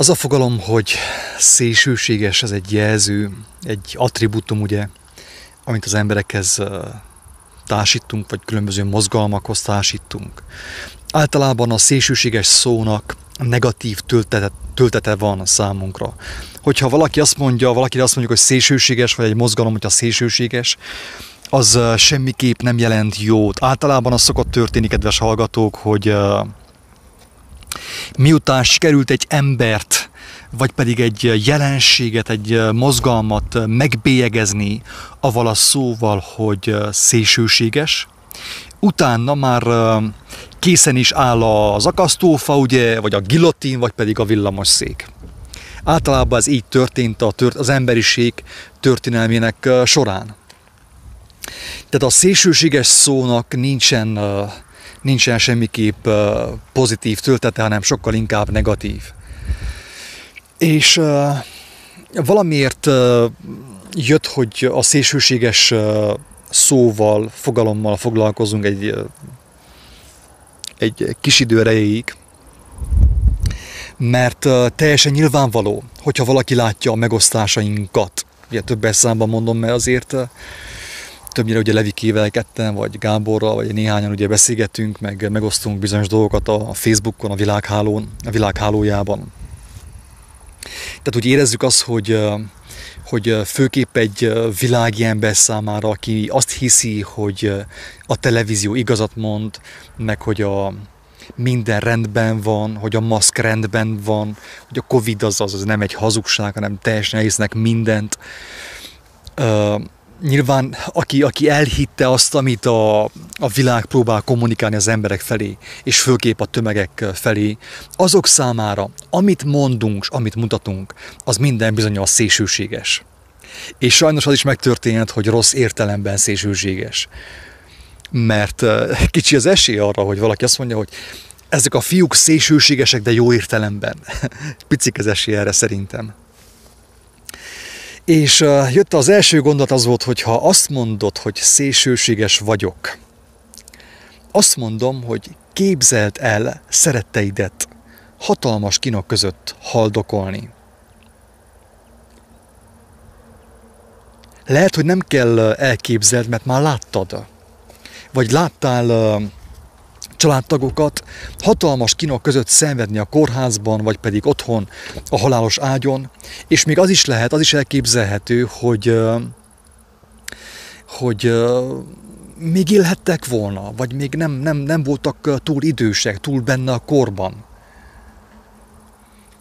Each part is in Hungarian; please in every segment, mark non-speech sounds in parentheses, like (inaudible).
Az a fogalom, hogy szélsőséges, ez egy jelző, egy attribútum, ugye, amit az emberekhez társítunk, vagy különböző mozgalmakhoz társítunk. Általában a szélsőséges szónak negatív töltete, töltete van számunkra. Hogyha valaki azt mondja, valaki azt mondjuk, hogy szélsőséges, vagy egy mozgalom, hogyha szélsőséges, az semmiképp nem jelent jót. Általában az szokott történni, kedves hallgatók, hogy miután sikerült egy embert, vagy pedig egy jelenséget, egy mozgalmat megbélyegezni avval a szóval, hogy szélsőséges, utána már készen is áll az akasztófa, ugye, vagy a gilotin, vagy pedig a villamosszék. Általában ez így történt a tört, az emberiség történelmének során. Tehát a szélsőséges szónak nincsen, nincsen semmiképp pozitív töltete, hanem sokkal inkább negatív. És valamiért jött, hogy a szélsőséges szóval, fogalommal foglalkozunk egy, egy kis idő erejéig, mert teljesen nyilvánvaló, hogyha valaki látja a megosztásainkat, ugye több számban mondom, mert azért többnyire ugye Levikével ketten, vagy Gáborral, vagy néhányan ugye beszélgetünk, meg megosztunk bizonyos dolgokat a Facebookon, a világhálón, a világhálójában. Tehát úgy érezzük azt, hogy, hogy főképp egy világi ember számára, aki azt hiszi, hogy a televízió igazat mond, meg hogy a, minden rendben van, hogy a maszk rendben van, hogy a Covid az, az, az nem egy hazugság, hanem teljesen elhisznek mindent nyilván aki, aki elhitte azt, amit a, a világ próbál kommunikálni az emberek felé, és főképp a tömegek felé, azok számára, amit mondunk, amit mutatunk, az minden bizony a szélsőséges. És sajnos az is megtörténhet, hogy rossz értelemben szélsőséges. Mert kicsi az esély arra, hogy valaki azt mondja, hogy ezek a fiúk szélsőségesek, de jó értelemben. (laughs) Picik az esély erre szerintem. És jött az első gondot az volt, hogy ha azt mondod, hogy szélsőséges vagyok, azt mondom, hogy képzeld el szeretteidet hatalmas kinok között haldokolni. Lehet, hogy nem kell elképzeld, mert már láttad. Vagy láttál családtagokat hatalmas kinok között szenvedni a kórházban, vagy pedig otthon a halálos ágyon, és még az is lehet, az is elképzelhető, hogy, hogy még élhettek volna, vagy még nem, nem, nem voltak túl idősek, túl benne a korban.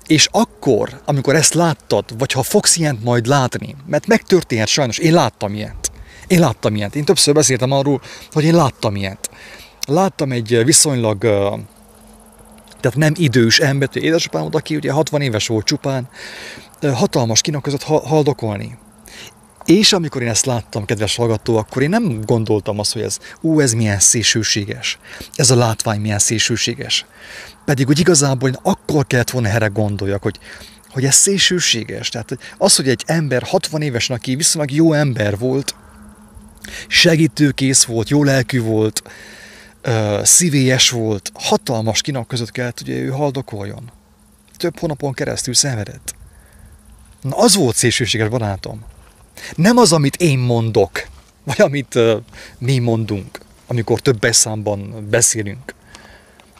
És akkor, amikor ezt láttad, vagy ha fogsz ilyent majd látni, mert megtörténhet sajnos, én láttam ilyet. Én láttam ilyet. Én többször beszéltem arról, hogy én láttam ilyet láttam egy viszonylag, tehát nem idős embert, hogy édesapám volt, aki ugye 60 éves volt csupán, hatalmas között haldokolni. És amikor én ezt láttam, kedves hallgató, akkor én nem gondoltam azt, hogy ez, ú, ez milyen szélsőséges, ez a látvány milyen szélsőséges. Pedig úgy igazából én akkor kellett volna erre gondoljak, hogy, hogy ez szélsőséges. Tehát az, hogy egy ember 60 évesen, aki viszonylag jó ember volt, segítőkész volt, jó lelkű volt, uh, szívélyes volt, hatalmas kinak között kellett, hogy ő haldokoljon. Több hónapon keresztül szenvedett. Na az volt szélsőséges barátom. Nem az, amit én mondok, vagy amit uh, mi mondunk, amikor több beszámban beszélünk.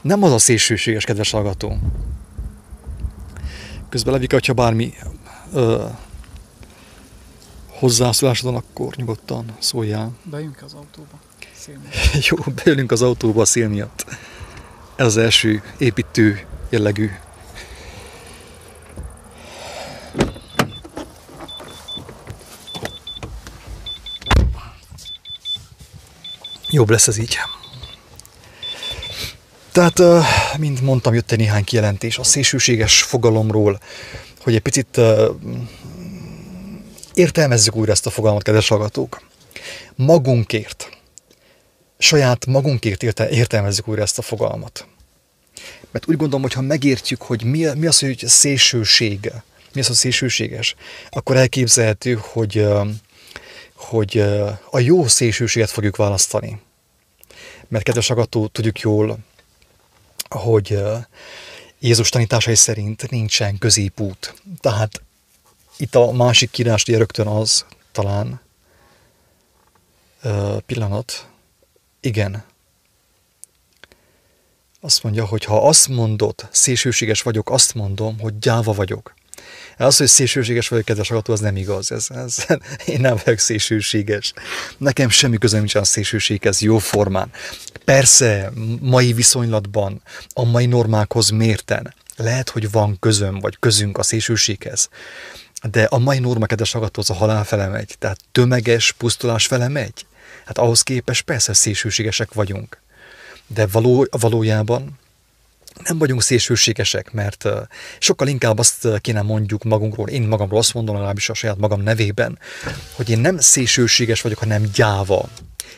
Nem az a szélsőséges, kedves hallgató. Közben Levika, hogyha bármi uh, hozzászólásod akkor nyugodtan szóljál. Bejünk az autóba. Jó, beülünk az autóba a szél miatt. Ez az első építő jellegű. Jobb lesz ez így. Tehát, mint mondtam, jött egy néhány kijelentés a szélsőséges fogalomról, hogy egy picit értelmezzük újra ezt a fogalmat, kedves hallgatók. Magunkért, saját magunkért érte, értelmezzük újra ezt a fogalmat. Mert úgy gondolom, hogy ha megértjük, hogy mi, mi az, hogy szélsőség, mi az a szélsőséges, akkor elképzelhető, hogy, hogy a jó szélsőséget fogjuk választani. Mert kedves agató, tudjuk jól, hogy Jézus tanításai szerint nincsen középút. Tehát itt a másik kírás rögtön az, talán, pillanat, igen. Azt mondja, hogy ha azt mondod, szélsőséges vagyok, azt mondom, hogy gyáva vagyok. Az, hogy szélsőséges vagyok, kedves agató, az nem igaz. Ez, ez, (laughs) én nem vagyok szélsőséges. Nekem semmi közöm nincs a szélsőséghez jó formán. Persze, mai viszonylatban, a mai normákhoz mérten, lehet, hogy van közöm, vagy közünk a szélsőséghez, de a mai norma, kedves agató, az a halál fele megy. Tehát tömeges pusztulás fele megy. Hát ahhoz képest persze szélsőségesek vagyunk. De való, valójában nem vagyunk szélsőségesek, mert sokkal inkább azt kéne mondjuk magunkról, én magamról azt mondom legalábbis a saját magam nevében, hogy én nem szélsőséges vagyok, hanem gyáva.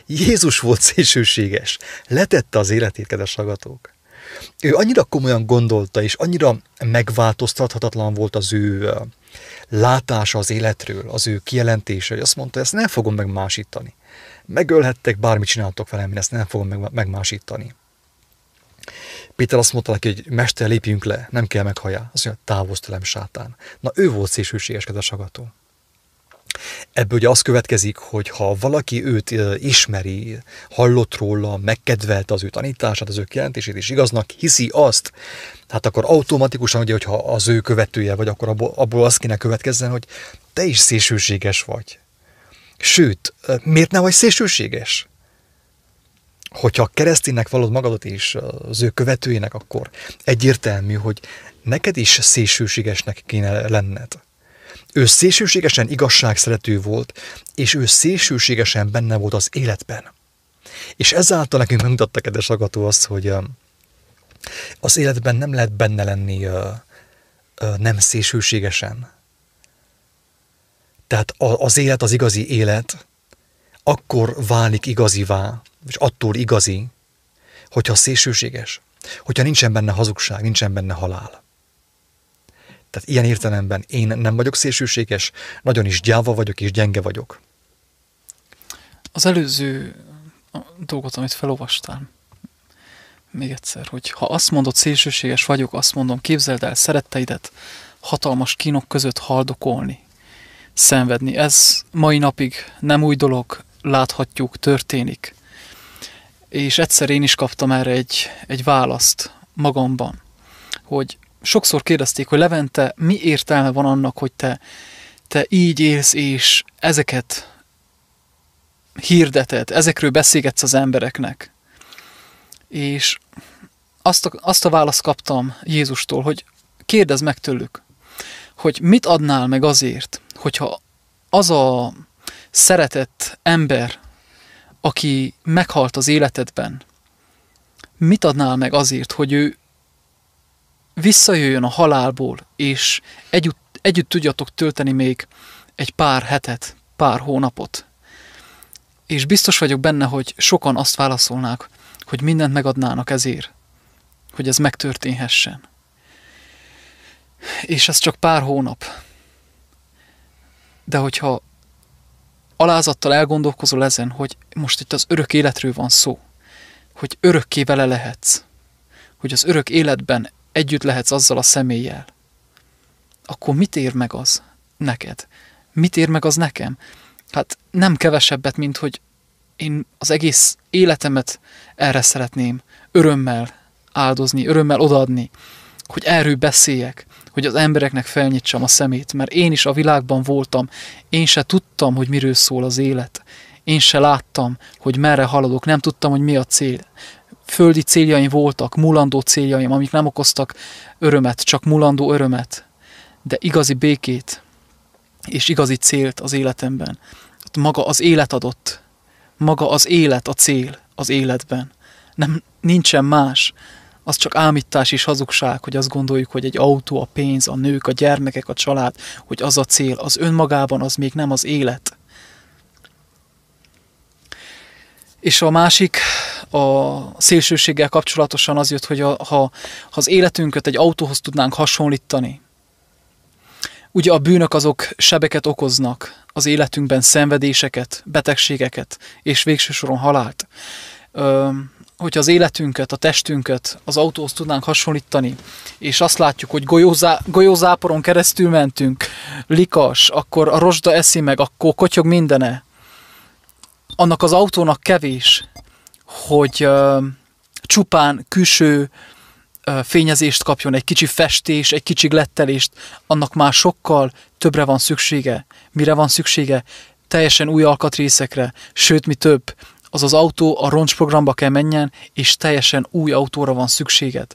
Jézus volt szélsőséges. Letette az életét, kedves hallgatók. Ő annyira komolyan gondolta, és annyira megváltoztathatatlan volt az ő látása az életről, az ő kijelentése, hogy azt mondta, ezt nem fogom megmásítani. Megölhettek, bármit csináltok velem, én ezt nem fogom megmásítani. Péter azt mondta neki, hogy mester, lépjünk le, nem kell meghajá. Azt mondja, távozz tőlem, sátán. Na ő volt szélsőséges, kedves agató. Ebből ugye az következik, hogy ha valaki őt ismeri, hallott róla, megkedvelte az ő tanítását, az ő kijelentését, és igaznak hiszi azt, hát akkor automatikusan, ugye, hogyha az ő követője vagy, akkor abból, abból az kéne következzen, hogy te is szélsőséges vagy. Sőt, miért ne vagy szélsőséges? hogyha kereszténynek valod magadat és az ő követőjének, akkor egyértelmű, hogy neked is szélsőségesnek kéne lenned. Ő szélsőségesen igazságszerető volt, és ő szélsőségesen benne volt az életben. És ezáltal nekünk megmutatta, kedves agató azt, hogy az életben nem lehet benne lenni nem szélsőségesen. Tehát az élet, az igazi élet, akkor válik igazivá, és attól igazi, hogyha szélsőséges, hogyha nincsen benne hazugság, nincsen benne halál. Tehát ilyen értelemben én nem vagyok szélsőséges, nagyon is gyáva vagyok és gyenge vagyok. Az előző dolgot, amit felolvastál, még egyszer, hogy ha azt mondod szélsőséges vagyok, azt mondom, képzeld el szeretteidet hatalmas kínok között haldokolni, szenvedni. Ez mai napig nem új dolog, láthatjuk, történik. És egyszer én is kaptam erre egy, egy választ magamban, hogy sokszor kérdezték, hogy Levente, mi értelme van annak, hogy te, te így élsz, és ezeket hirdeted, ezekről beszélgetsz az embereknek. És azt a, azt a választ kaptam Jézustól, hogy kérdezd meg tőlük, hogy mit adnál meg azért, hogyha az a szeretett ember, aki meghalt az életedben, mit adnál meg azért, hogy ő visszajöjjön a halálból, és együtt, együtt tudjatok tölteni még egy pár hetet, pár hónapot. És biztos vagyok benne, hogy sokan azt válaszolnák, hogy mindent megadnának ezért, hogy ez megtörténhessen. És ez csak pár hónap. De hogyha alázattal elgondolkozol ezen, hogy most itt az örök életről van szó, hogy örökké vele lehetsz, hogy az örök életben együtt lehetsz azzal a személlyel, akkor mit ér meg az neked? Mit ér meg az nekem? Hát nem kevesebbet, mint hogy én az egész életemet erre szeretném örömmel áldozni, örömmel odaadni, hogy erről beszéljek, hogy az embereknek felnyitsam a szemét, mert én is a világban voltam, én se tudtam, hogy miről szól az élet. Én se láttam, hogy merre haladok, nem tudtam, hogy mi a cél. Földi céljaim voltak, mulandó céljaim, amik nem okoztak örömet, csak mulandó örömet, de igazi békét és igazi célt az életemben. Maga az élet adott, maga az élet a cél az életben. Nem, nincsen más az csak ámítás és hazugság, hogy azt gondoljuk, hogy egy autó, a pénz, a nők, a gyermekek, a család, hogy az a cél, az önmagában az még nem az élet. És a másik, a szélsőséggel kapcsolatosan az jött, hogy a, ha, ha az életünket egy autóhoz tudnánk hasonlítani, ugye a bűnök azok sebeket okoznak az életünkben, szenvedéseket, betegségeket, és végső soron halált hogy az életünket, a testünket az autóhoz tudnánk hasonlítani, és azt látjuk, hogy golyózá, golyózáporon keresztül mentünk, likas, akkor a rozsda eszi meg, akkor kotyog mindene. Annak az autónak kevés, hogy uh, csupán külső uh, fényezést kapjon, egy kicsi festés, egy kicsi glettelést, annak már sokkal többre van szüksége. Mire van szüksége? Teljesen új alkatrészekre, sőt, mi több, az az autó a roncsprogramba kell menjen, és teljesen új autóra van szükséged.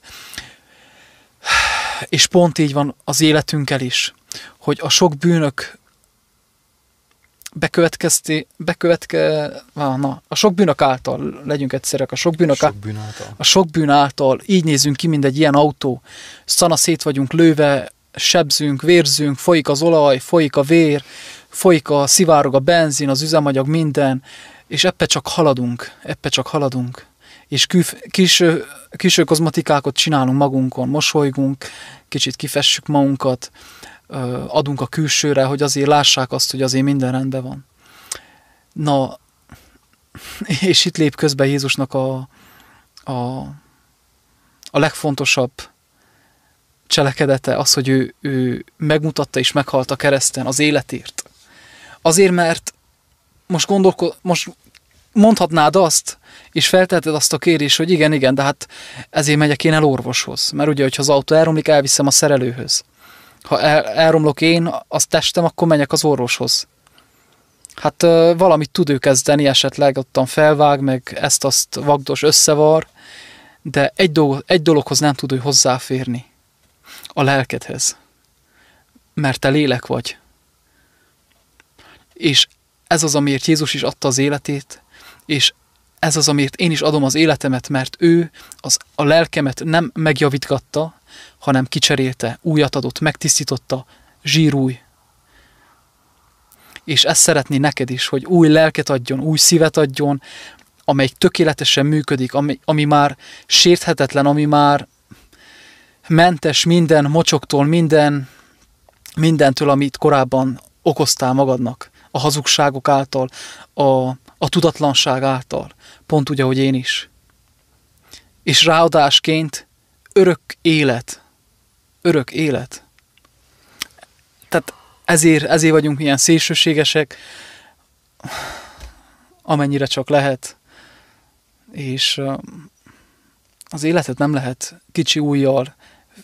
És pont így van az életünkkel is, hogy a sok bűnök bekövetkezti, bekövetke, na, a sok bűnök által, legyünk egyszerűek, a sok bűnök sok bűn által. A sok bűn által így nézünk ki, mint egy ilyen autó. Szana szét vagyunk lőve, sebzünk, vérzünk, folyik az olaj, folyik a vér, folyik a szivárog a benzin, az üzemanyag, minden, és eppe csak haladunk, eppe csak haladunk, és kis, kis, kis kozmatikákat csinálunk magunkon, mosolygunk, kicsit kifessük magunkat, adunk a külsőre, hogy azért lássák azt, hogy azért minden rendben van. Na, (laughs) és itt lép közbe Jézusnak a, a, a legfontosabb cselekedete, az, hogy ő, ő megmutatta és meghalt a kereszten az életért. Azért, mert most gondolko, most mondhatnád azt, és felteheted azt a kérés, hogy igen, igen, de hát ezért megyek én el orvoshoz. Mert ugye, hogyha az autó elromlik, elviszem a szerelőhöz. Ha el, elromlok én, az testem, akkor menjek az orvoshoz. Hát valamit tud ő kezdeni, esetleg ottan felvág, meg ezt-azt vagdos összevar, de egy, dolog, egy dologhoz nem tud hogy hozzáférni. A lelkedhez. Mert te lélek vagy. És ez az, amiért Jézus is adta az életét, és ez az, amiért én is adom az életemet, mert ő az, a lelkemet nem megjavítgatta, hanem kicserélte, újat adott, megtisztította, zsírúj. És ezt szeretné neked is, hogy új lelket adjon, új szívet adjon, amely tökéletesen működik, ami, ami már sérthetetlen, ami már mentes minden mocsoktól, minden, mindentől, amit korábban okoztál magadnak a hazugságok által, a, a tudatlanság által, pont úgy, ahogy én is. És ráadásként örök élet, örök élet. Tehát ezért, ezért vagyunk ilyen szélsőségesek, amennyire csak lehet, és az életet nem lehet kicsi újjal,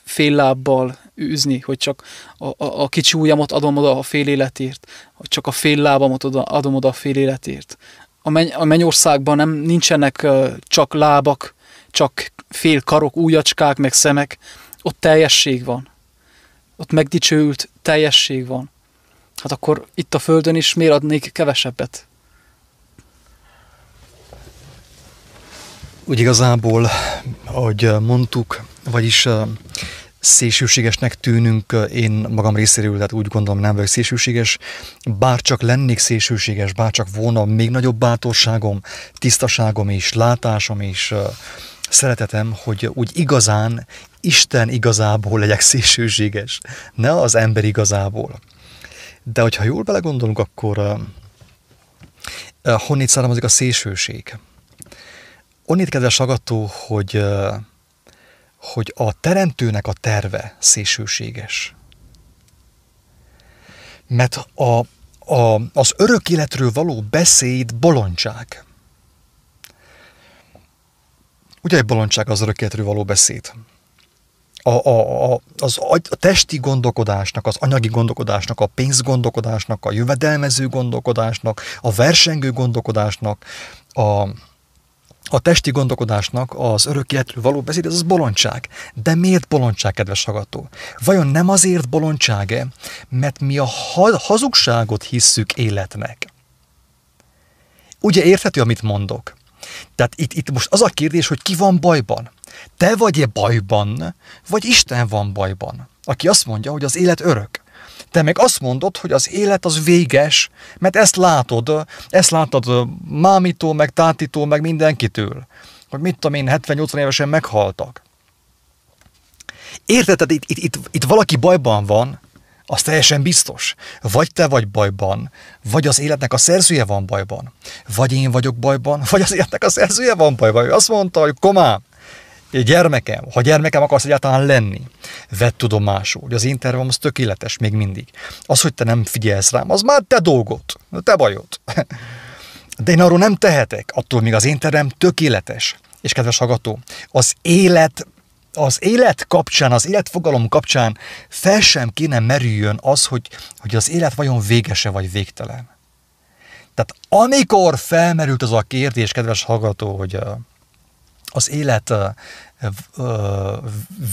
fél lábbal űzni, hogy csak a, a, a kicsi ujjamat adom oda a fél életért, hogy csak a fél lábamat oda, adom oda a fél életért. A, menny, a mennyországban nem nincsenek uh, csak lábak, csak fél karok, újacskák, meg szemek. Ott teljesség van. Ott megdicsőült teljesség van. Hát akkor itt a Földön is miért adnék kevesebbet? Úgy igazából, ahogy mondtuk, vagyis szélsőségesnek tűnünk, én magam részéről, tehát úgy gondolom nem vagyok szélsőséges, bár csak lennék szélsőséges, bár csak volna még nagyobb bátorságom, tisztaságom és látásom és szeretetem, hogy úgy igazán, Isten igazából legyek (laughs) szélsőséges, ne az ember igazából. De hogyha jól belegondolunk, akkor honnét származik a szélsőség? Onnét kedves agató, hogy uh, hogy a teremtőnek a terve szélsőséges. Mert a, a, az örök életről való beszéd bolondság. Ugye egy bolondság az örök életről való beszéd? A, a, a, az, a testi gondolkodásnak, az anyagi gondolkodásnak, a pénzgondolkodásnak, a jövedelmező gondolkodásnak, a versengő gondolkodásnak, a, a testi gondolkodásnak az örök életről való beszéd, ez az bolondság. De miért bolondság, kedves hallgató? Vajon nem azért bolondság-e, mert mi a hazugságot hisszük életnek? Ugye érthető, amit mondok? Tehát itt, itt most az a kérdés, hogy ki van bajban? Te vagy-e bajban, vagy Isten van bajban? Aki azt mondja, hogy az élet örök. Te meg azt mondod, hogy az élet az véges, mert ezt látod, ezt látod mámitól, meg tátitól, meg mindenkitől. Hogy mit tudom én, 70-80 évesen meghaltak. Érted, itt, itt, itt, itt valaki bajban van, Az teljesen biztos. Vagy te vagy bajban, vagy az életnek a szerzője van bajban. Vagy én vagyok bajban, vagy az életnek a szerzője van bajban. Ő azt mondta, hogy komám, gyermekem, ha gyermekem akarsz egyáltalán lenni, vedd tudomásul, hogy az én tervem az tökéletes még mindig. Az, hogy te nem figyelsz rám, az már te dolgod, te bajod. De én arról nem tehetek, attól még az én tervem tökéletes. És kedves hallgató, az élet az élet kapcsán, az életfogalom kapcsán fel sem kéne merüljön az, hogy, hogy az élet vajon végese vagy végtelen. Tehát amikor felmerült az a kérdés, kedves hallgató, hogy az élet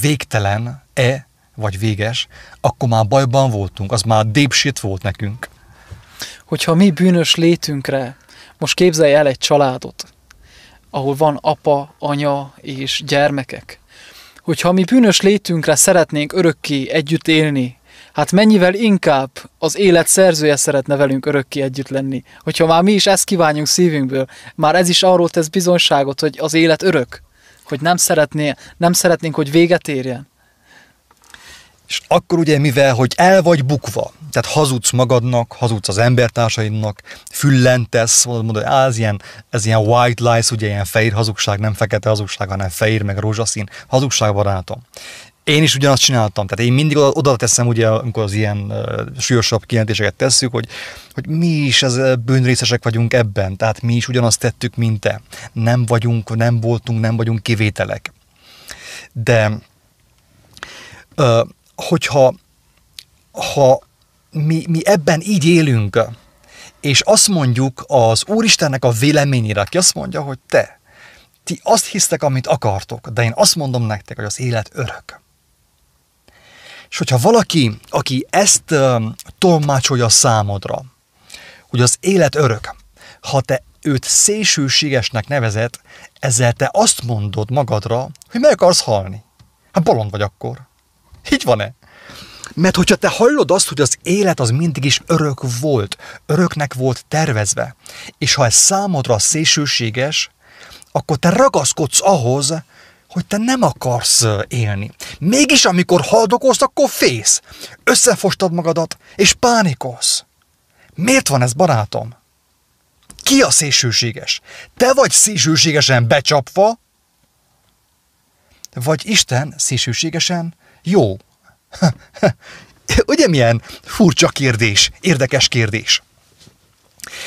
végtelen-e, vagy véges, akkor már bajban voltunk, az már deep shit volt nekünk. Hogyha mi bűnös létünkre, most képzelj el egy családot, ahol van apa, anya és gyermekek, hogyha mi bűnös létünkre szeretnénk örökké együtt élni, hát mennyivel inkább az élet szerzője szeretne velünk örökké együtt lenni. Hogyha már mi is ezt kívánjunk szívünkből, már ez is arról tesz bizonyságot, hogy az élet örök, hogy nem, szeretné, nem szeretnénk, hogy véget érjen. És akkor ugye mivel, hogy el vagy bukva, tehát hazudsz magadnak, hazudsz az embertársaidnak, füllentesz, mondod, hogy ez ilyen, ez ilyen white lies, ugye ilyen fehér hazugság, nem fekete hazugság, hanem fehér, meg rózsaszín hazugság, barátom. Én is ugyanazt csináltam, tehát én mindig oda, oda teszem, ugye, amikor az ilyen uh, súlyosabb kijelentéseket tesszük, hogy, hogy mi is ez bűnrészesek vagyunk ebben, tehát mi is ugyanazt tettük, mint te. Nem vagyunk, nem voltunk, nem vagyunk kivételek. De uh, hogyha ha mi, mi ebben így élünk, és azt mondjuk az Úristennek a véleményére, aki azt mondja, hogy te, ti azt hisztek, amit akartok, de én azt mondom nektek, hogy az élet örök. És hogyha valaki, aki ezt uh, tolmácsolja számodra, hogy az élet örök, ha te őt szélsőségesnek nevezed, ezzel te azt mondod magadra, hogy meg akarsz halni. Hát bolond vagy akkor. Így van-e? Mert hogyha te hallod azt, hogy az élet az mindig is örök volt, öröknek volt tervezve, és ha ez számodra szélsőséges, akkor te ragaszkodsz ahhoz, hogy te nem akarsz élni. Mégis amikor haldokolsz, akkor fész. Összefostad magadat, és pánikolsz. Miért van ez, barátom? Ki a szélsőséges? Te vagy szélsőségesen becsapva, vagy Isten szélsőségesen jó. (laughs) Ugye milyen furcsa kérdés, érdekes kérdés.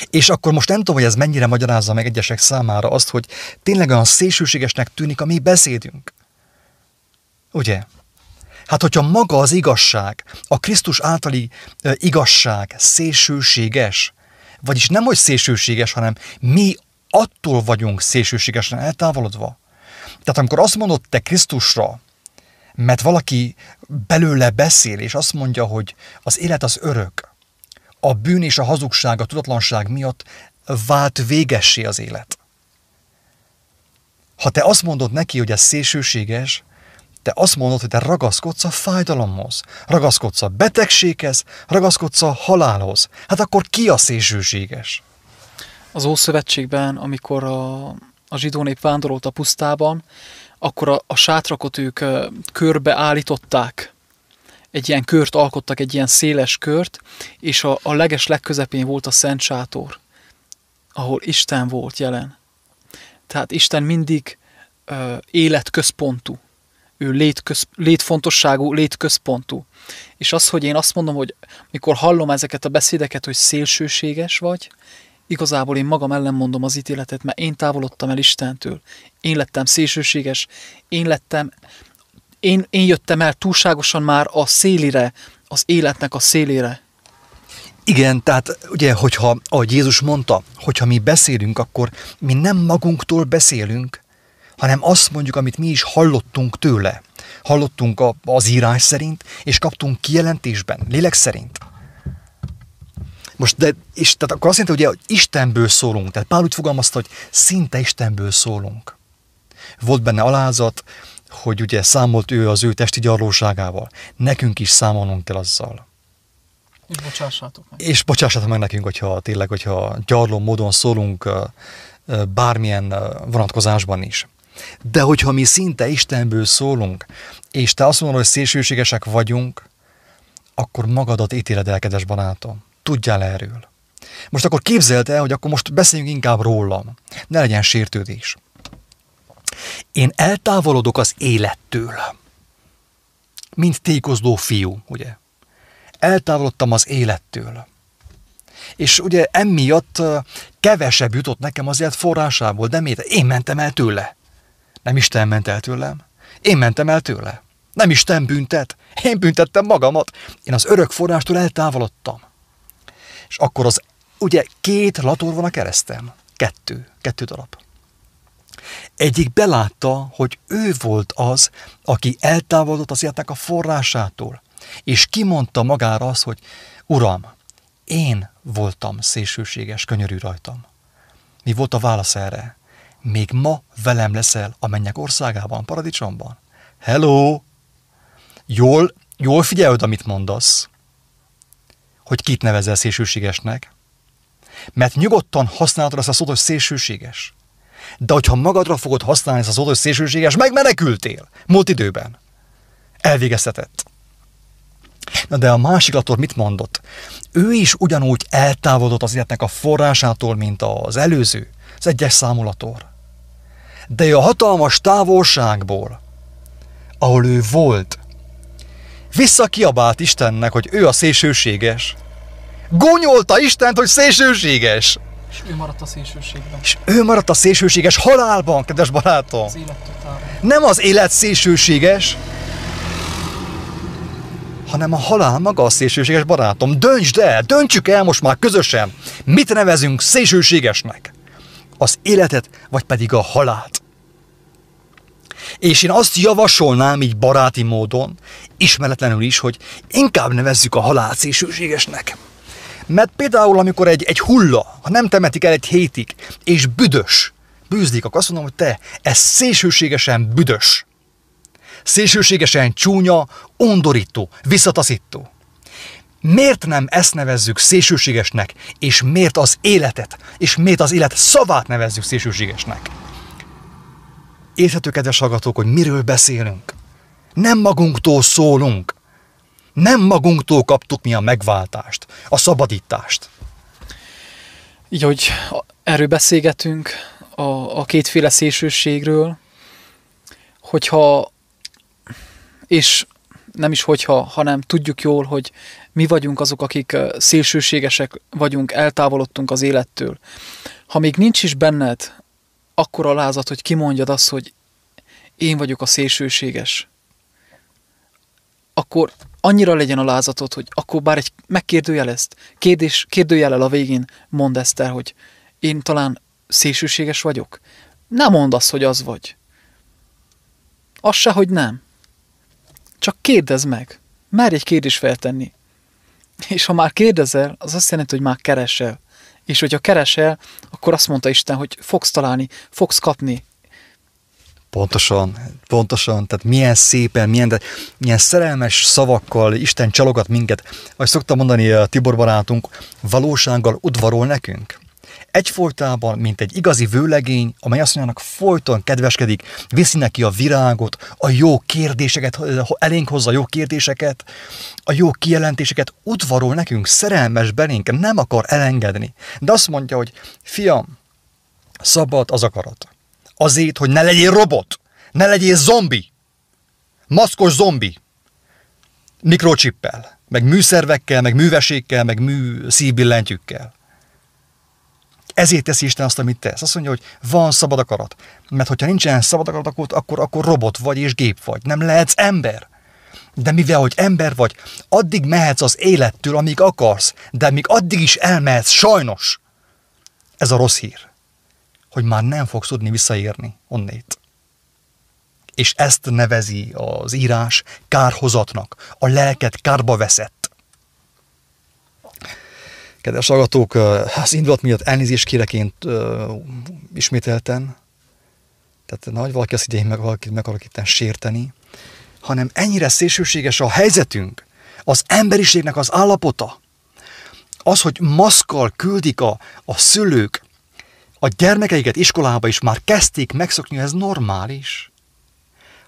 És akkor most nem tudom, hogy ez mennyire magyarázza meg egyesek számára azt, hogy tényleg olyan szélsőségesnek tűnik a mi beszédünk. Ugye? Hát, hogyha maga az igazság, a Krisztus általi igazság szélsőséges, vagyis nem, hogy szélsőséges, hanem mi attól vagyunk szélsőségesen eltávolodva. Tehát amikor azt mondod te Krisztusra, mert valaki belőle beszél, és azt mondja, hogy az élet az örök, a bűn és a hazugság, a tudatlanság miatt vált végessé az élet. Ha te azt mondod neki, hogy ez szélsőséges, te azt mondod, hogy te ragaszkodsz a fájdalomhoz, ragaszkodsz a betegséghez, ragaszkodsz a halálhoz. Hát akkor ki a szélsőséges? Az Ószövetségben, amikor a, a zsidó nép vándorolt a pusztában, akkor a, a sátrakot ők körbe egy ilyen kört alkottak, egy ilyen széles kört, és a, a leges legközepén volt a Szent Sátor, ahol Isten volt jelen. Tehát Isten mindig ö, életközpontú, ő létköz, létfontosságú, létközpontú. És az, hogy én azt mondom, hogy mikor hallom ezeket a beszédeket, hogy szélsőséges vagy, igazából én magam ellen mondom az ítéletet, mert én távolodtam el Istentől. Én lettem szélsőséges, én lettem, én, én jöttem el túlságosan már a szélire, az életnek a szélére. Igen, tehát ugye, hogyha, ahogy Jézus mondta, hogyha mi beszélünk, akkor mi nem magunktól beszélünk, hanem azt mondjuk, amit mi is hallottunk tőle. Hallottunk a, az írás szerint, és kaptunk kijelentésben, lélek szerint. Most, de, és tehát akkor azt jelenti, ugye, hogy Istenből szólunk. Tehát Pál úgy fogalmazta, hogy szinte Istenből szólunk. Volt benne alázat, hogy ugye számolt ő az ő testi gyarlóságával. Nekünk is számolnunk kell azzal. És bocsássátok meg. És bocsássátok meg nekünk, hogyha tényleg, hogyha gyarló módon szólunk bármilyen vonatkozásban is. De hogyha mi szinte Istenből szólunk, és te azt mondod, hogy szélsőségesek vagyunk, akkor magadat ítéled el, kedves barátom. Tudjál erről. Most akkor képzeld el, hogy akkor most beszéljünk inkább rólam. Ne legyen sértődés. Én eltávolodok az élettől. Mint tékozló fiú, ugye? Eltávolodtam az élettől. És ugye emiatt kevesebb jutott nekem az élet forrásából, de miért? Én mentem el tőle. Nem Isten ment el tőlem. Én mentem el tőle. Nem Isten büntet. Én büntettem magamat. Én az örök forrástól eltávolodtam. És akkor az, ugye két lator van a keresztem. Kettő. Kettő darab. Egyik belátta, hogy ő volt az, aki eltávolodott az életnek a forrásától, és kimondta magára az, hogy Uram, én voltam szélsőséges, könyörű rajtam. Mi volt a válasz erre? Még ma velem leszel a mennyek országában, paradicsomban? Hello! Jól, jól figyelj amit mondasz, hogy kit nevezel szélsőségesnek, mert nyugodtan használhatod ezt a szót, hogy szélsőséges. De hogyha magadra fogod használni ezt a szót, hogy szélsőséges, megmenekültél múlt időben. Elvégeztetett. Na de a másik lator mit mondott? Ő is ugyanúgy eltávolodott az életnek a forrásától, mint az előző, az egyes számulator. De a hatalmas távolságból, ahol ő volt, visszakiabált Istennek, hogy ő a szélsőséges. Gonyolta Istent, hogy szélsőséges. És ő maradt a szélsőségben. És ő maradt a szélsőséges halálban, kedves barátom. Az Nem az élet szélsőséges, hanem a halál maga a szélsőséges barátom. Döntsd el, döntsük el most már közösen, mit nevezünk szélsőségesnek. Az életet, vagy pedig a halált. És én azt javasolnám így baráti módon, ismeretlenül is, hogy inkább nevezzük a halált szélsőségesnek. Mert például, amikor egy, egy hulla, ha nem temetik el egy hétig, és büdös, bűzlik, akkor azt mondom, hogy te, ez szélsőségesen büdös szélsőségesen csúnya, undorító, visszataszító. Miért nem ezt nevezzük szélsőségesnek, és miért az életet, és miért az élet szavát nevezzük szélsőségesnek? Érthető, kedves hallgatók, hogy miről beszélünk. Nem magunktól szólunk. Nem magunktól kaptuk mi a megváltást, a szabadítást. Így, hogy erről beszélgetünk, a, a kétféle szélsőségről, hogyha és nem is hogyha, hanem tudjuk jól, hogy mi vagyunk azok, akik szélsőségesek vagyunk, eltávolodtunk az élettől. Ha még nincs is benned akkor alázat, hogy kimondjad azt, hogy én vagyok a szélsőséges, akkor annyira legyen a lázatod, hogy akkor bár egy megkérdőjelezt, kérdés, kérdőjelel a végén mondd ezt el, hogy én talán szélsőséges vagyok. Nem mondd azt, hogy az vagy. Az se, hogy nem. Csak kérdezz meg. Merj egy kérdést feltenni. És ha már kérdezel, az azt jelenti, hogy már keresel. És hogyha keresel, akkor azt mondta Isten, hogy fogsz találni, fogsz kapni. Pontosan, pontosan, tehát milyen szépen, milyen, de, milyen szerelmes szavakkal Isten csalogat minket. Ahogy szoktam mondani a Tibor barátunk, valósággal udvarol nekünk egyfolytában, mint egy igazi vőlegény, amely mondjának folyton kedveskedik, viszi neki a virágot, a jó kérdéseket, elénk hozza a jó kérdéseket, a jó kijelentéseket, udvarol nekünk, szerelmes belénk, nem akar elengedni. De azt mondja, hogy fiam, szabad az akarat. Azért, hogy ne legyél robot, ne legyél zombi, maszkos zombi, mikrocsippel, meg műszervekkel, meg művesékkel, meg mű szívbillentyűkkel. Ezért teszi Isten azt, amit tesz. Azt mondja, hogy van szabad akarat. Mert hogyha nincsen szabad akarat, akkor, akkor, akkor robot vagy és gép vagy. Nem lehetsz ember. De mivel, hogy ember vagy, addig mehetsz az élettől, amíg akarsz, de még addig is elmehetsz, sajnos. Ez a rossz hír, hogy már nem fogsz tudni visszaérni onnét. És ezt nevezi az írás kárhozatnak, a lelket kárba veszett. Kedves hallgatók, az indulat miatt elnézést kérek én ismételten, tehát nagy valaki azt így meg valakit meg itt sérteni, hanem ennyire szélsőséges a helyzetünk, az emberiségnek az állapota, az, hogy maszkal küldik a, a szülők, a gyermekeiket iskolába is már kezdték megszokni, ez normális.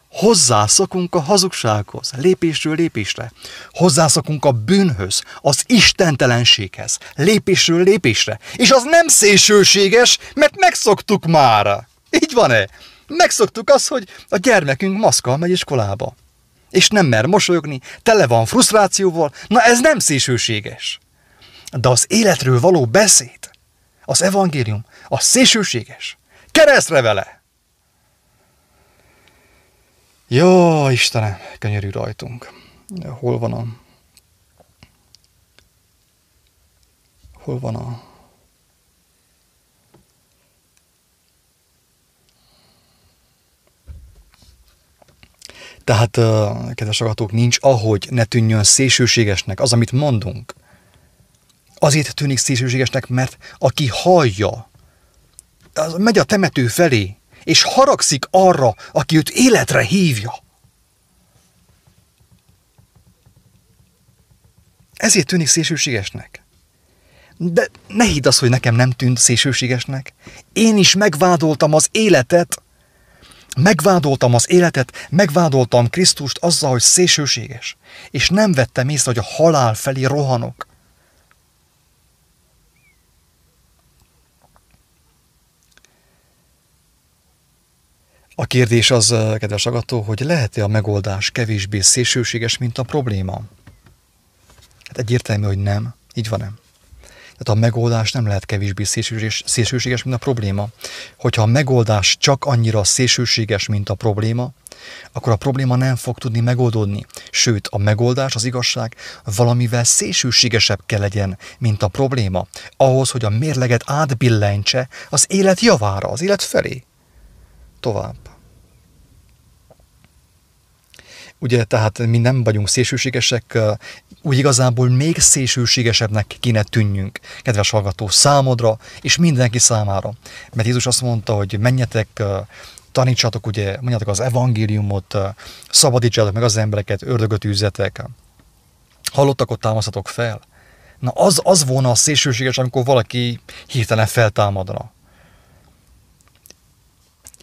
Hozzászokunk a hazugsághoz, lépésről lépésre. Hozzászokunk a bűnhöz, az istentelenséghez, lépésről lépésre. És az nem szélsőséges, mert megszoktuk már. Így van-e? Megszoktuk azt, hogy a gyermekünk maszkal megy iskolába. És nem mer mosolyogni, tele van frusztrációval. Na ez nem szélsőséges. De az életről való beszéd, az evangélium, az szélsőséges. Keresztre vele! Jó, Istenem, könyörű rajtunk. Hol van a... Hol van a... Tehát, kedves agatók, nincs ahogy ne tűnjön szélsőségesnek az, amit mondunk. Azért tűnik szélsőségesnek, mert aki hallja, az megy a temető felé, és haragszik arra, aki őt életre hívja. Ezért tűnik szélsőségesnek. De ne hidd azt, hogy nekem nem tűnt szélsőségesnek. Én is megvádoltam az életet, megvádoltam az életet, megvádoltam Krisztust azzal, hogy szélsőséges. És nem vettem észre, hogy a halál felé rohanok. A kérdés az, kedves agató, hogy lehet-e a megoldás kevésbé szélsőséges, mint a probléma? Hát egyértelmű, hogy nem. Így van nem. Tehát a megoldás nem lehet kevésbé szélsőséges, szélsőséges, mint a probléma. Hogyha a megoldás csak annyira szélsőséges, mint a probléma, akkor a probléma nem fog tudni megoldódni. Sőt, a megoldás, az igazság valamivel szélsőségesebb kell legyen, mint a probléma, ahhoz, hogy a mérleget átbillentse az élet javára, az élet felé tovább. Ugye, tehát mi nem vagyunk szélsőségesek, úgy igazából még szélsőségesebbnek kéne tűnjünk, kedves hallgató, számodra és mindenki számára. Mert Jézus azt mondta, hogy menjetek, tanítsatok, ugye, mondjátok az evangéliumot, szabadítsátok meg az embereket, ördögöt űzzetek, ott támaszhatok fel. Na az, az volna a szélsőséges, amikor valaki hirtelen feltámadna.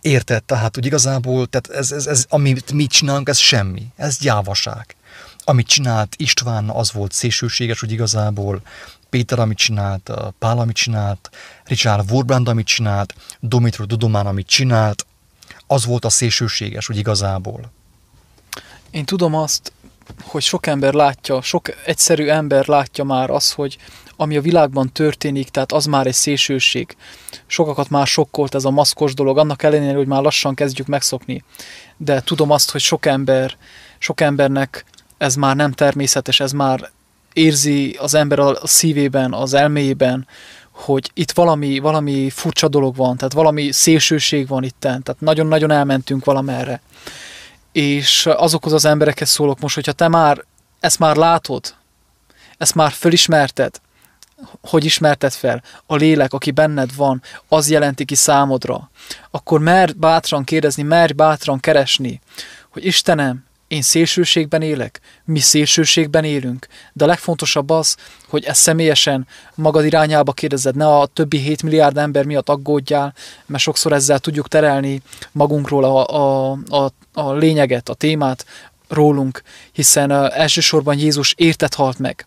Érted? Tehát, hogy igazából, tehát ez, ez, ez, amit mi csinálunk, ez semmi. Ez gyávaság. Amit csinált István, az volt szélsőséges, hogy igazából Péter, amit csinált, Pál, amit csinált, Richard Wurbrand, amit csinált, Domitro Dudomán, amit csinált, az volt a szélsőséges, hogy igazából. Én tudom azt, hogy sok ember látja, sok egyszerű ember látja már azt, hogy ami a világban történik, tehát az már egy szélsőség. Sokakat már sokkolt ez a maszkos dolog, annak ellenére, hogy már lassan kezdjük megszokni. De tudom azt, hogy sok ember, sok embernek ez már nem természetes, ez már érzi az ember a szívében, az elméjében, hogy itt valami, valami furcsa dolog van, tehát valami szélsőség van itten, tehát nagyon-nagyon elmentünk valamerre. És azokhoz az emberekhez szólok most, hogyha te már ezt már látod, ezt már fölismerted, hogy ismerted fel, a lélek, aki benned van, az jelenti ki számodra, akkor mer bátran kérdezni, mer bátran keresni, hogy Istenem, én szélsőségben élek, mi szélsőségben élünk, de a legfontosabb az, hogy ezt személyesen magad irányába kérdezed, ne a többi 7 milliárd ember miatt aggódjál, mert sokszor ezzel tudjuk terelni magunkról a, a, a, a lényeget, a témát rólunk, hiszen uh, elsősorban Jézus értet halt meg,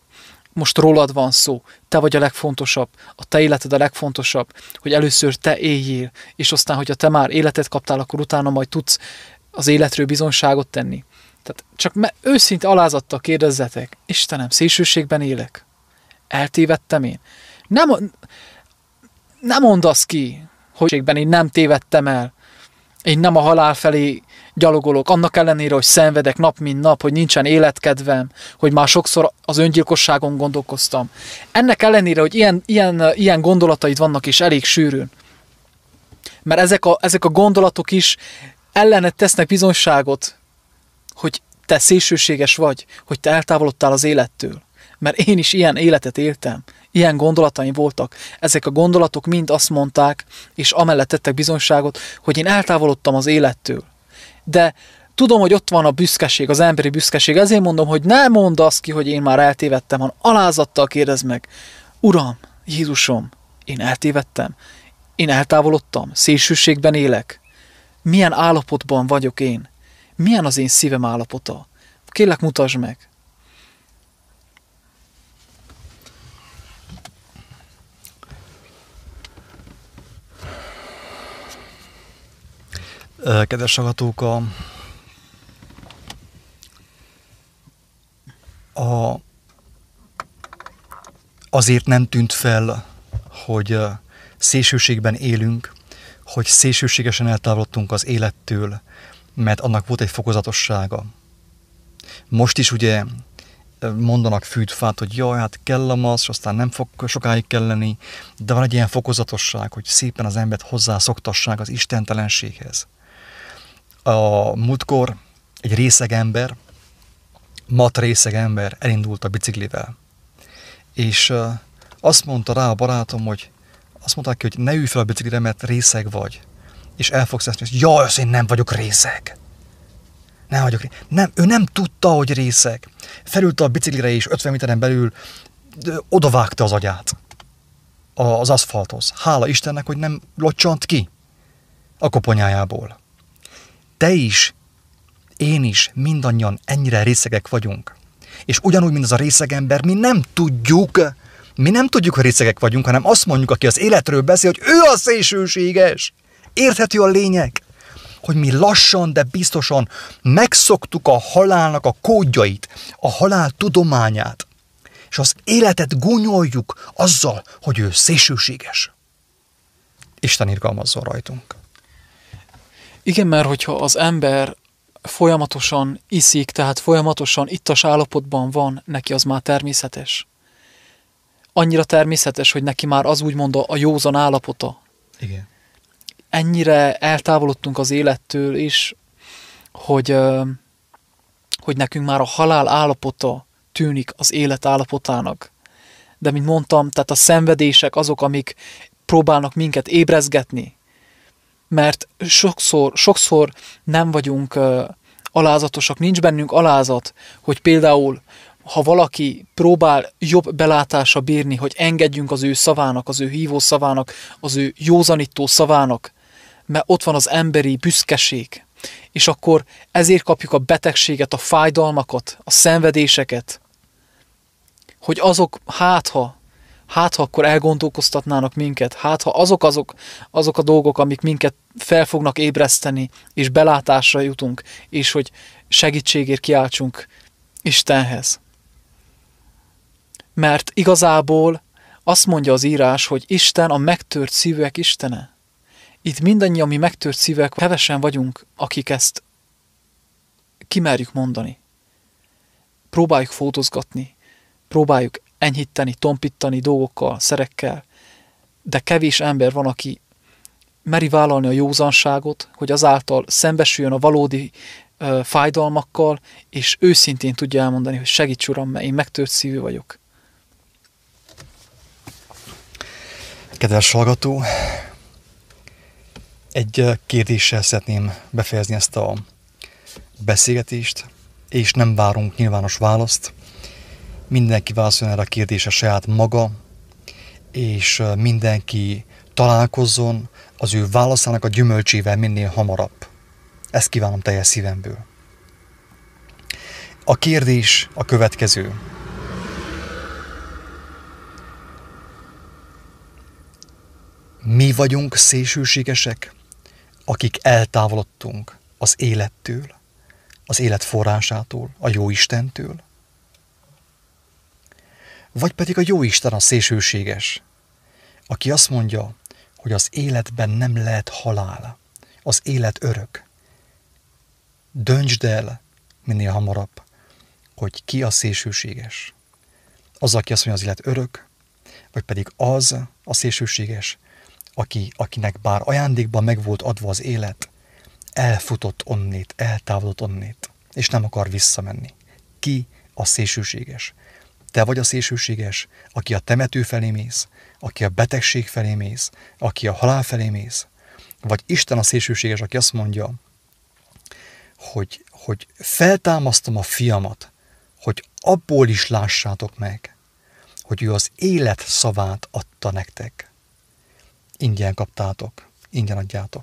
most rólad van szó, te vagy a legfontosabb, a te életed a legfontosabb, hogy először te éljél, és aztán, hogyha te már életet kaptál, akkor utána majd tudsz az életről bizonságot tenni. Tehát csak me- őszinte alázattal kérdezzetek, Istenem, szélsőségben élek? Eltévedtem én? Nem, nem mondd azt ki, hogy én nem tévedtem el. Én nem a halál felé gyalogolok, annak ellenére, hogy szenvedek nap mint nap, hogy nincsen életkedvem, hogy már sokszor az öngyilkosságon gondolkoztam. Ennek ellenére, hogy ilyen, ilyen, ilyen gondolataid vannak is elég sűrűn. Mert ezek a, ezek a gondolatok is ellenet tesznek bizonyságot, hogy te szélsőséges vagy, hogy te eltávolodtál az élettől. Mert én is ilyen életet éltem, ilyen gondolataim voltak. Ezek a gondolatok mind azt mondták, és amellett tettek bizonyságot, hogy én eltávolodtam az élettől de tudom, hogy ott van a büszkeség, az emberi büszkeség, ezért mondom, hogy ne mondd azt ki, hogy én már eltévedtem, hanem alázattal kérdezd meg, Uram, Jézusom, én eltévedtem, én eltávolodtam, szélsőségben élek, milyen állapotban vagyok én, Milyen az én szívem állapota? Kérlek, mutasd meg. Kedves hallgatók, a, a, azért nem tűnt fel, hogy szélsőségben élünk, hogy szélsőségesen eltávolodtunk az élettől, mert annak volt egy fokozatossága. Most is ugye mondanak fűtfát, hogy jaj, hát kell a masz, aztán nem fog sokáig kelleni, de van egy ilyen fokozatosság, hogy szépen az embert hozzászoktassák az istentelenséghez. A múltkor egy részeg ember, mat részeg ember elindult a biciklivel. És azt mondta rá a barátom, hogy azt mondták ki, hogy ne ülj fel a biciklire, mert részeg vagy. És el fogsz ezt hogy jaj, az én nem vagyok részeg. Nem vagyok részeg. Nem, ő nem tudta, hogy részeg. Felült a biciklire és 50 méteren belül odavágta az agyát az aszfalthoz. Hála Istennek, hogy nem locsant ki a koponyájából. Te is, én is, mindannyian ennyire részegek vagyunk. És ugyanúgy, mint az a részeg ember, mi nem tudjuk, mi nem tudjuk, hogy részegek vagyunk, hanem azt mondjuk, aki az életről beszél, hogy ő a szélsőséges. Érthető a lényeg? Hogy mi lassan, de biztosan megszoktuk a halálnak a kódjait, a halál tudományát, és az életet gúnyoljuk azzal, hogy ő szélsőséges. Isten irgalmazzon rajtunk. Igen, mert hogyha az ember folyamatosan iszik, tehát folyamatosan ittas állapotban van, neki az már természetes. Annyira természetes, hogy neki már az úgymond a józan állapota. Igen. Ennyire eltávolodtunk az élettől is, hogy, hogy nekünk már a halál állapota tűnik az élet állapotának. De, mint mondtam, tehát a szenvedések azok, amik próbálnak minket ébrezgetni, mert sokszor, sokszor nem vagyunk uh, alázatosak, nincs bennünk alázat, hogy például ha valaki próbál jobb belátása bírni, hogy engedjünk az ő szavának, az ő hívó szavának, az ő józanító szavának, mert ott van az emberi büszkeség, és akkor ezért kapjuk a betegséget, a fájdalmakat, a szenvedéseket, hogy azok hátha hát ha akkor elgondolkoztatnának minket, hát ha azok, azok, azok a dolgok, amik minket fel fognak ébreszteni, és belátásra jutunk, és hogy segítségért kiáltsunk Istenhez. Mert igazából azt mondja az írás, hogy Isten a megtört szívűek Istene. Itt mindannyian mi megtört szívek, kevesen vagyunk, akik ezt kimerjük mondani. Próbáljuk fótozgatni, próbáljuk enyhíteni, tompítani dolgokkal, szerekkel, de kevés ember van, aki meri vállalni a józanságot, hogy azáltal szembesüljön a valódi ö, fájdalmakkal, és őszintén tudja elmondani, hogy segíts Uram, mert én megtört szívű vagyok. Kedves hallgató, egy kérdéssel szeretném befejezni ezt a beszélgetést, és nem várunk nyilvános választ, mindenki válaszoljon erre a kérdésre saját maga, és mindenki találkozzon az ő válaszának a gyümölcsével minél hamarabb. Ezt kívánom teljes szívemből. A kérdés a következő. Mi vagyunk szélsőségesek, akik eltávolodtunk az élettől, az élet forrásától, a jó Istentől? Vagy pedig a jó Isten a szélsőséges, aki azt mondja, hogy az életben nem lehet halál, az élet örök. Döntsd el minél hamarabb, hogy ki a szélsőséges. Az, aki azt mondja, az élet örök, vagy pedig az a szélsőséges, aki, akinek bár ajándékban meg volt adva az élet, elfutott onnét, eltávolodott onnét, és nem akar visszamenni. Ki a szélsőséges? Te vagy a szélsőséges, aki a temető felé mész, aki a betegség felé mész, aki a halál felé mész, vagy Isten a szélsőséges, aki azt mondja, hogy, hogy feltámasztom a fiamat, hogy abból is lássátok meg, hogy ő az élet szavát adta nektek. Ingyen kaptátok, ingyen adjátok.